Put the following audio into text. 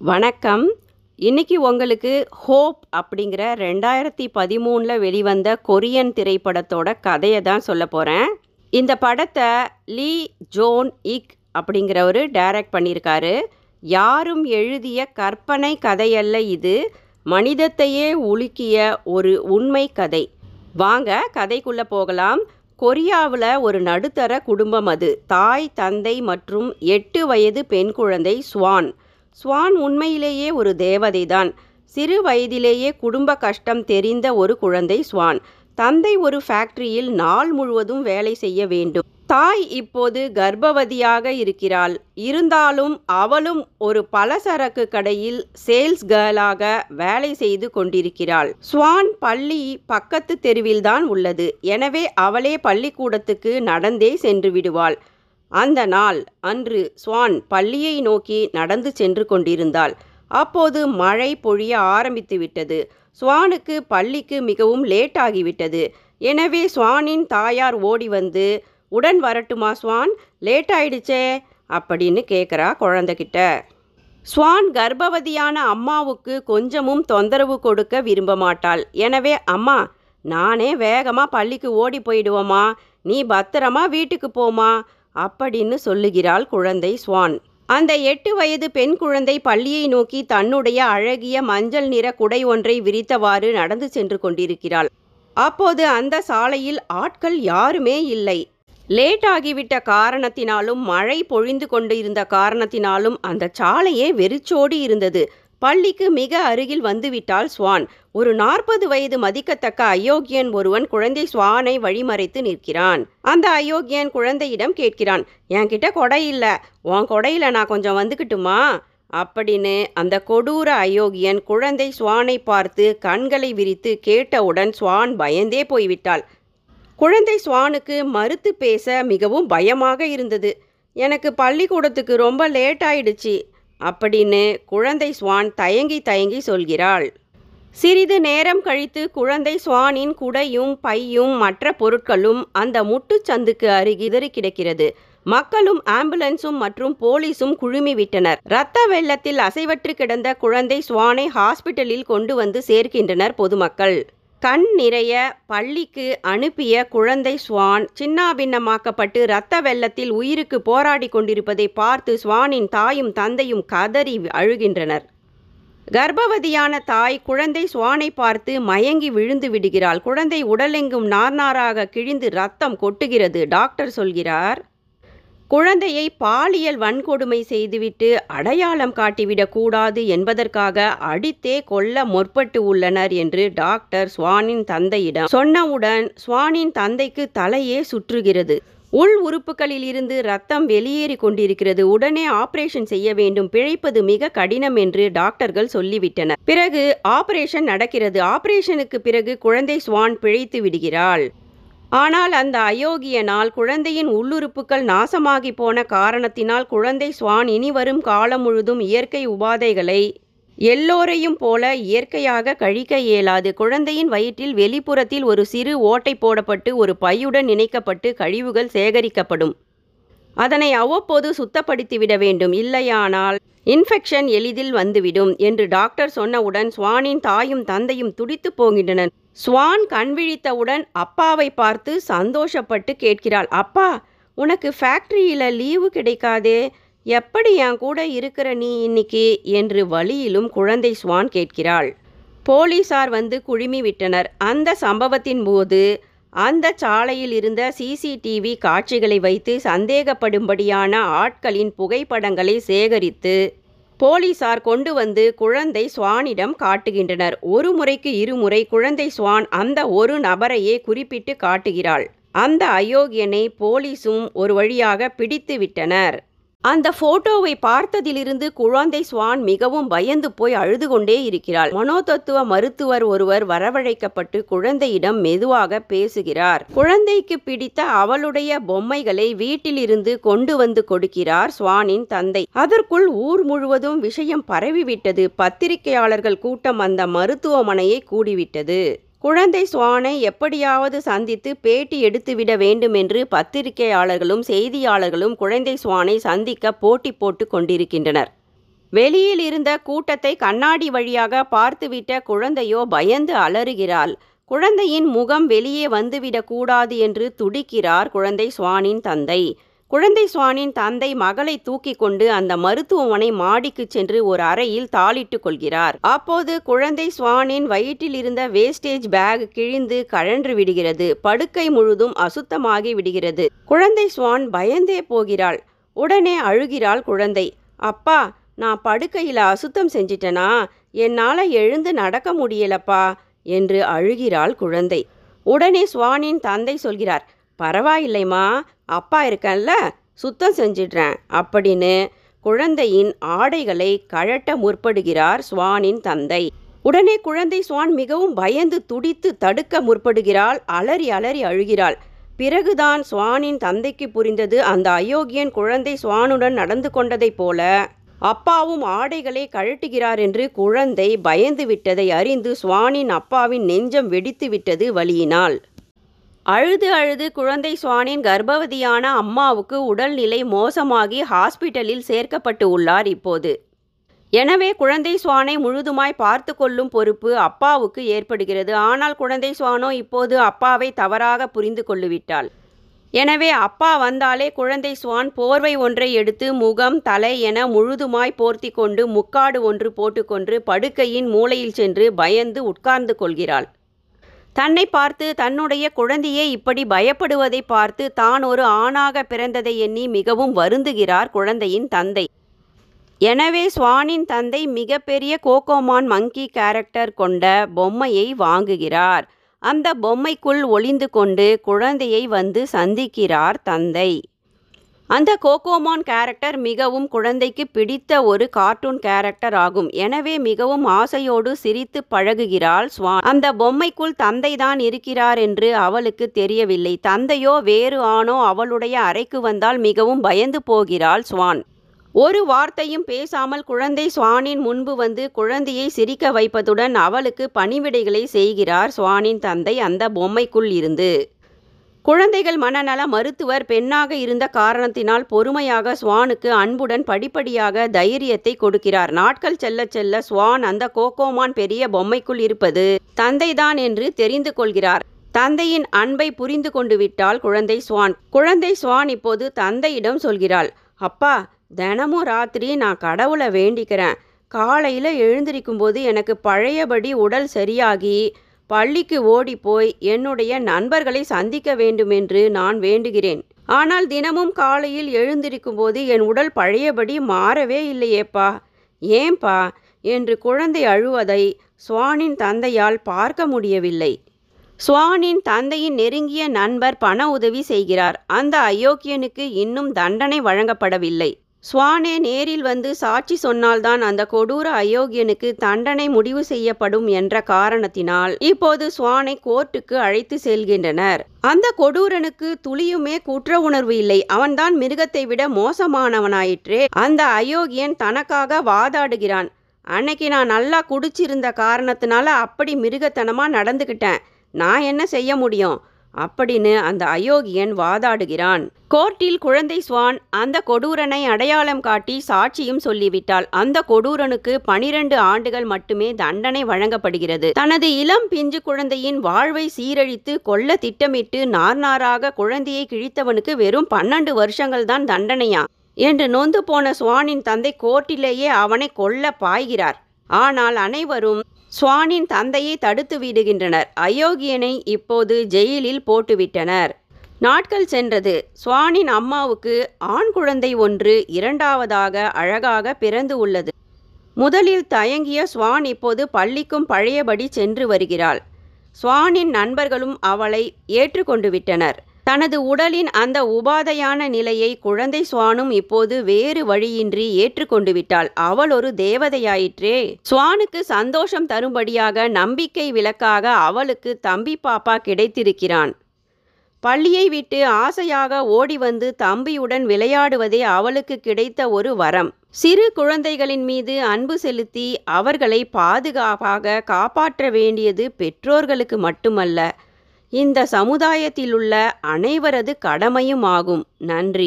வணக்கம். இன்னைக்கு உங்களுக்கு ஹோப் அப்படிங்கிற ரெண்டாயிரத்தி பதிமூணில் வெளிவந்த கொரியன் திரைப்படத்தோட கதையை தான் சொல்ல போகிறேன் இந்த படத்தை லீ ஜோன் இக் அப்படிங்கிறவர் டைரக்ட் பண்ணியிருக்காரு. யாரும் எழுதிய கற்பனை கதையல்ல இது மனிதத்தையே உலுக்கிய ஒரு உண்மை கதை. வாங்க கதைக்குள்ளே போகலாம். கொரியாவில் ஒரு நடுத்தர குடும்பம் அது. தாய் தந்தை மற்றும் எட்டு வயது பெண் குழந்தை ஸ்வான் ஸ்வான் உண்மையிலேயே ஒரு தேவதைதான். சிறு வயதிலேயே குடும்ப கஷ்டம் தெரிந்த ஒரு குழந்தை ஸ்வான் தந்தை ஒரு ஃபேக்டரியில் நாள் முழுவதும் வேலை செய்ய வேண்டும். தாய் இப்போது கர்ப்பவதியாக இருக்கிறாள். இருந்தாலும் அவளும் ஒரு பலசரக்கு கடையில் சேல்ஸ் கேர்ளாக வேலை செய்து கொண்டிருக்கிறாள். ஸ்வான் பள்ளி பக்கத்து தெருவில்தான் உள்ளது. எனவே அவளே பள்ளிக்கூடத்துக்கு நடந்தே சென்று விடுவாள். அந்த நாள் அன்று ஸ்வான் பள்ளியை நோக்கி நடந்து சென்று கொண்டிருந்தாள். அப்போது மழை பொழிய ஆரம்பித்து விட்டது. ஸ்வானுக்கு பள்ளிக்கு மிகவும் லேட் ஆகிவிட்டது. எனவே ஸ்வானின் தாயார் ஓடி வந்து உடன் வரட்டுமா ஸ்வான்? லேட் ஆயிடுச்சே அப்படின்னு கேட்குறா குழந்தைகிட்ட. ஸ்வான் கர்ப்பவதியான அம்மாவுக்கு கொஞ்சமும் தொந்தரவு கொடுக்க விரும்ப மாட்டாள். எனவே அம்மா நானே வேகமாக பள்ளிக்கு ஓடி போயிடுவோமா? நீ பத்திரமா வீட்டுக்கு போமா? அப்படின்னு சொல்லுகிறாள் குழந்தை ஸ்வான் அந்த எட்டு வயது பெண் குழந்தை பள்ளியை நோக்கி தன்னுடைய அழகிய மஞ்சள் நிற குடை ஒன்றை விரித்தவாறு நடந்து சென்று கொண்டிருக்கிறாள். அப்போது அந்த சாலையில் ஆட்கள் யாருமே இல்லை. லேட் ஆகிவிட்ட காரணத்தினாலும் மழை பொழிந்து கொண்டு இருந்த காரணத்தினாலும் அந்த சாலையே வெறிச்சோடி இருந்தது. பள்ளிக்கு மிக அருகில் வந்துவிட்டால் ஸ்வான் ஒரு நாற்பது வயது மதிக்கத்தக்க அயோக்கியன் ஒருவன் குழந்தை ஸ்வானை வழிமறைத்து நிற்கிறான். அந்த அயோக்கியன் குழந்தையிடம் கேட்கிறான் என்கிட்ட கொடை இல்லை. உன் கொடையில் நான் கொஞ்சம் வந்துக்கிட்டுமா? அப்படின்னு அந்த கொடூர அயோக்கியன் குழந்தை ஸ்வானை பார்த்து கண்களை விரித்து கேட்டவுடன் ஸ்வான் பயந்தே போய்விட்டாள். குழந்தை ஸ்வானுக்கு மறுத்து பேச மிகவும் பயமாக இருந்தது. எனக்கு பள்ளிக்கூடத்துக்கு ரொம்ப லேட் ஆயிடுச்சு. அப்படின்னு குழந்தை ஸ்வான் தயங்கி தயங்கி சொல்கிறாள். சிறிது நேரம் கழித்து குழந்தை ஸ்வானின் குடையும் பையும் மற்ற பொருட்களும் அந்த முட்டுச்சந்துக்கு அருகிதறி கிடக்கிறது. மக்களும் ஆம்புலன்ஸும் மற்றும் போலீஸும் குழுமிவிட்டனர் இரத்த வெள்ளத்தில் அசைவற்று கிடந்த குழந்தை சுவானை ஹாஸ்பிட்டலில் கொண்டு வந்து சேர்க்கின்றனர் பொதுமக்கள். கண் நிறைய பள்ளிக்கு அனுப்பிய குழந்தை ஸ்வான் சின்னாபின்னமாக்கப்பட்டு இரத்த வெள்ளத்தில் உயிருக்கு போராடி கொண்டிருப்பதை பார்த்து ஸ்வானின் தாயும் தந்தையும் கதறி அழுகின்றனர். கர்ப்பவதியான தாய் குழந்தை சுவானை பார்த்து மயங்கி விழுந்து விடுகிறாள். குழந்தை உடலெங்கும் நார்நாராக கிழிந்து ரத்தம் கொட்டுகிறது. டாக்டர் சொல்கிறார் குழந்தையை பாலியல் வன்கொடுமை செய்துவிட்டு அடையாளம் காட்டிவிடக்கூடாது என்பதற்காக அடித்தே கொல்ல முற்பட்டு உள்ளனர் என்று டாக்டர் சுவானின் தந்தையிடம் சொன்னவுடன் ஸ்வானின் தந்தைக்கு தலையே சுற்றுகிறது. உள் உறுப்புகளில் இருந்து ரத்தம் வெளியேறி கொண்டிருக்கிறது. உடனே ஆபரேஷன் செய்ய வேண்டும். பிழைப்பது மிக கடினம் என்று டாக்டர்கள் சொல்லிவிட்டனர். பிறகு ஆபரேஷன் நடக்கிறது. ஆபரேஷனுக்கு பிறகு குழந்தை சுவான் பிழைத்து விடுகிறாள். ஆனால் அந்த அயோக்கியனால் குழந்தையின் உள்ளுறுப்புகள் நாசமாகி போன காரணத்தினால் குழந்தை சுவான் இனி வரும் காலம் முழுதும் இயற்கை உபாதைகளை எல்லோரையும் போல இயற்கையாக கழிக்க இயலாது. குழந்தையின் வயிற்றில் வெளிப்புறத்தில் ஒரு சிறு ஓட்டை போடப்பட்டு ஒரு பையுடன் இணைக்கப்பட்டு கழிவுகள் சேகரிக்கப்படும். அதனை அவ்வப்போது சுத்தப்படுத்திவிட வேண்டும். இல்லையானால் இன்ஃபெக்ஷன் எளிதில் வந்துவிடும் என்று டாக்டர் சொன்னவுடன் ஸ்வானின் தாயும் தந்தையும் துடித்து போகின்றனர். ஸ்வான் கண் விழித்தவுடன் அப்பாவை பார்த்து சந்தோஷப்பட்டு கேட்கிறாள் அப்பா உனக்கு ஃபேக்ட்ரியில் லீவு கிடைக்காதே. எப்படி என் கூட இருக்கிற நீ இன்னைக்கு? என்று வழியிலும் குழந்தை ஸ்வான் கேட்கிறாள். போலீசார் வந்து குழுமி விட்டனர். அந்த சம்பவத்தின் போது அந்த சாலையில் இருந்த சிசிடிவி காட்சிகளை வைத்து சந்தேகப்படும்படியான ஆட்களின் புகைப்படங்களை சேகரித்து போலீசார் கொண்டு வந்து குழந்தை சுவானிடம் காட்டுகின்றனர். ஒரு முறைக்கு இருமுறை குழந்தை சுவான் அந்த ஒரு நபரையே குறிப்பிட்டு காட்டுகிறாள். அந்த அயோக்கியனை போலீசும் ஒரு வழியாக பிடித்து விட்டனர். அந்த போட்டோவை பார்த்ததிலிருந்து குழந்தை ஸ்வான் மிகவும் பயந்து போய் அழுது கொண்டே இருக்கிறாள். மனோதத்துவ மருத்துவர் ஒருவர் வரவழைக்கப்பட்டு குழந்தையிடம் மெதுவாக பேசுகிறார். குழந்தைக்கு பிடித்த அவளுடைய பொம்மைகளை வீட்டிலிருந்து கொண்டு வந்து கொடுக்கிறார் ஸ்வானின் தந்தை. அதற்குள் ஊர் முழுவதும் விஷயம் பரவிவிட்டது. பத்திரிகையாளர்கள் கூட்டம் அந்த மருத்துவமனையை கூடிவிட்டது. குழந்தை சுவானை எப்படியாவது சந்தித்து பேட்டி எடுத்துவிட வேண்டும் என்று பத்திரிகையாளர்களும் செய்தியாளர்களும் குழந்தை சுவானை சந்திக்க போட்டி போட்டு கொண்டிருக்கின்றனர். வெளியில் இருந்த கூட்டத்தை கண்ணாடி வழியாக பார்த்துவிட்ட குழந்தையோ பயந்து அலறுகிறாள். குழந்தையின் முகம் வெளியே வந்துவிடக்கூடாது என்று துடிக்கிறார் குழந்தை சுவானின் தந்தை. குழந்தை சுவானின் தந்தை மகளை தூக்கி கொண்டு அந்த மருத்துவமனை மாடிக்கு சென்று ஒரு அறையில் தாளிட்டு கொள்கிறார். அப்போது குழந்தை சுவானின் வயிற்றில் இருந்த வேஸ்டேஜ் பேக் கிழிந்து கழன்று விடுகிறது. படுக்கை முழுதும் அசுத்தமாகி விடுகிறது. குழந்தை சுவான் பயந்தே போகிறாள். உடனே அழுகிறாள் குழந்தை. அப்பா நான் படுக்கையில் அசுத்தம் செஞ்சிட்டனா? என்னால் எழுந்து நடக்க முடியலப்பா என்று அழுகிறாள் குழந்தை. உடனே சுவானின் தந்தை சொல்கிறார். பரவாயில்லைம்மா அப்பா இருக்கேன்ல சுத்தம் செஞ்சிடுறேன் அப்படின்னு குழந்தையின் ஆடைகளை கழட்ட முற்படுகிறார் சுவானின் தந்தை. உடனே குழந்தை சுவான் மிகவும் பயந்து துடித்து தடுக்க முற்படுகிறாள் அலறி அலறி அழுகிறாள். பிறகுதான் சுவானின் தந்தைக்கு புரிந்தது அந்த அயோக்கியன் குழந்தை சுவானுடன் நடந்து கொண்டதைப் போல அப்பாவும் ஆடைகளை கழட்டுகிறார் என்று குழந்தை பயந்து விட்டதை அறிந்து சுவானின் அப்பாவின் நெஞ்சம் வெடித்து விட்டது வழியினால் அழுது அழுது குழந்தை சுவானின் கர்ப்பவதியான அம்மாவுக்கு உடல்நிலை மோசமாகி ஹாஸ்பிட்டலில் சேர்க்கப்பட்டு உள்ளார் இப்போது. எனவே குழந்தை சுவானை முழுதுமாய் பார்த்து கொள்ளும் பொறுப்பு அப்பாவுக்கு ஏற்படுகிறது. ஆனால் குழந்தை சுவானோ இப்போது அப்பாவை தவறாக புரிந்து கொள்ளுவிட்டாள். எனவே அப்பா வந்தாலே குழந்தை சுவான் போர்வை ஒன்றை எடுத்து முகம் தலை என முழுதுமாய் போர்த்தி கொண்டு முக்காடு ஒன்று போட்டுக்கொண்டு படுக்கையின் மூலையில் சென்று பயந்து உட்கார்ந்து கொள்கிறாள். தன்னை பார்த்து தன்னுடைய குழந்தையே இப்படி பயப்படுவதை பார்த்து தான் ஒரு ஆணாக பிறந்ததை எண்ணி மிகவும் வருந்துகிறார் குழந்தையின் தந்தை. எனவே சுவானின் தந்தை மிகப்பெரிய கோகோமான் மங்கி கேரக்டர் கொண்ட பொம்மையை வாங்குகிறார். அந்த பொம்மைக்குள் ஒளிந்து கொண்டு குழந்தையை வந்து சந்திக்கிறார் தந்தை. அந்த கோகோமான் கேரக்டர் மிகவும் குழந்தைக்கு பிடித்த ஒரு கார்ட்டூன் கேரக்டர் ஆகும். எனவே மிகவும் ஆசையோடு சிரித்து பழகுகிறாள் ஸ்வான் அந்த பொம்மைக்குள் தந்தை தான் இருக்கிறார் என்று அவளுக்கு தெரியவில்லை. தந்தையோ வேறு ஆணோ அவளுடைய அறைக்கு வந்தால் மிகவும் பயந்து போகிறாள் ஸ்வான் ஒரு வார்த்தையும் பேசாமல் குழந்தை சுவானின் முன்பு வந்து குழந்தையை சிரிக்க வைப்பதுடன் அவளுக்கு பணிவிடைகளை செய்கிறார் சுவானின் தந்தை அந்த பொம்மைக்குள் இருந்து. குழந்தைகள் மனநல மருத்துவர் பெண்ணாக இருந்த காரணத்தினால் பொறுமையாக சுவானுக்கு அன்புடன் படிப்படியாக தைரியத்தை கொடுக்கிறார். நாட்கள் செல்ல செல்ல சுவான் அந்த கோகோமான் பெரிய பொம்மைக்குள் இருப்பது தந்தைதான் என்று தெரிந்து கொள்கிறார். தந்தையின் அன்பை புரிந்து கொண்டு விட்டால் குழந்தை சுவான். குழந்தை சுவான் இப்போது தந்தையிடம் சொல்கிறாள் அப்பா தினமும் ராத்திரி நான் கடவுளை வேண்டிக்கிறேன். காலையில் எழுந்திருக்கும்போது எனக்கு பழையபடி உடல் சரியாகி பள்ளிக்கு ஓடி போய் என்னுடைய நண்பர்களை சந்திக்க வேண்டுமென்று நான் வேண்டுகிறேன். ஆனால் தினமும் காலையில் எழுந்திருக்கும்போது என் உடல் பழையபடி மாறவே இல்லையேப்பா. ஏன்பா? என்று குழந்தை அழுவதை சுவானின் தந்தையால் பார்க்க முடியவில்லை. சுவானின் தந்தையின் நெருங்கிய நண்பர் பண உதவி செய்கிறார். அந்த அயோக்கியனுக்கு இன்னும் தண்டனை வழங்கப்படவில்லை. சுவானே நேரில் வந்து சாட்சி சொன்னால்தான் அந்த கொடூர அயோக்கியனுக்கு தண்டனை முடிவு செய்யப்படும் என்ற காரணத்தினால் இப்போது சுவானை கோர்ட்டுக்கு அழைத்து செல்கின்றனர். அந்த கொடூரனுக்கு துளியுமே குற்ற உணர்வு இல்லை. அவன்தான் மிருகத்தை விட மோசமானவனாயிற்றே. அந்த அயோக்கியன் தனக்காக வாதாடுகிறான். அன்னைக்கு நான் நல்லா குடிச்சிருந்த காரணத்தினால அப்படி மிருகத்தனமா நடந்துக்கிட்டேன் நான் என்ன செய்ய முடியும்? அப்படின்னு அந்த அயோக்கியன் வாதாடுகிறான். கோர்ட்டில் குழந்தை ஸ்வான் அந்த கொடூரனை அடையாளம் காட்டி சாட்சியும் சொல்லிவிட்டாள். அந்த கொடூரனுக்கு பனிரெண்டு ஆண்டுகள் மட்டுமே தண்டனை வழங்கப்படுகிறது. தனது இளம் பிஞ்சு குழந்தையின் வாழ்வை சீரழித்து கொல்ல திட்டமிட்டு நார்நாராக குழந்தையை கிழித்தவனுக்கு வெறும் பன்னெண்டு வருஷங்கள் தான் தண்டனையா? என்று நொந்து போன சுவானின் தந்தை கோர்ட்டிலேயே அவனை கொல்ல பாய்கிறார். ஆனால் அனைவரும் சுவானின் தந்தையை தடுத்து விடுகின்றனர். அயோக்கியனை இப்போது ஜெயிலில் போட்டுவிட்டனர். நாட்கள் சென்றது. சுவானின் அம்மாவுக்கு ஆண் குழந்தை ஒன்று இரண்டாவதாக அழகாக பிறந்து உள்ளது. முதலில் தயங்கிய சுவான் இப்போது பள்ளிக்கும் பழையபடி சென்று வருகிறாள். சுவானின் நண்பர்களும் அவளை ஏற்றுக்கொண்டு விட்டனர். தனது உடலின் அந்த உபாதையான நிலையை குழந்தை சுவானும் இப்போது வேறு வழியின்றி ஏற்றுக்கொண்டு விட்டாள். அவள் ஒரு தேவதையாயிற்றே. சுவானுக்கு சந்தோஷம் தரும்படியாக நம்பிக்கை விளக்காக அவளுக்கு தம்பி பாப்பா கிடைத்திருக்கிறான். பள்ளியை விட்டு ஆசையாக ஓடி வந்து தம்பியுடன் விளையாடுவதே அவளுக்கு கிடைத்த ஒரு வரம். சிறு குழந்தைகளின் மீது அன்பு செலுத்தி அவர்களை பாதுகாப்பாக காப்பாற்ற வேண்டியது பெற்றோர்களுக்கு மட்டுமல்ல இந்த சமுதாயத்திலுள்ள அனைவரது கடமையும் ஆகும் நன்றி.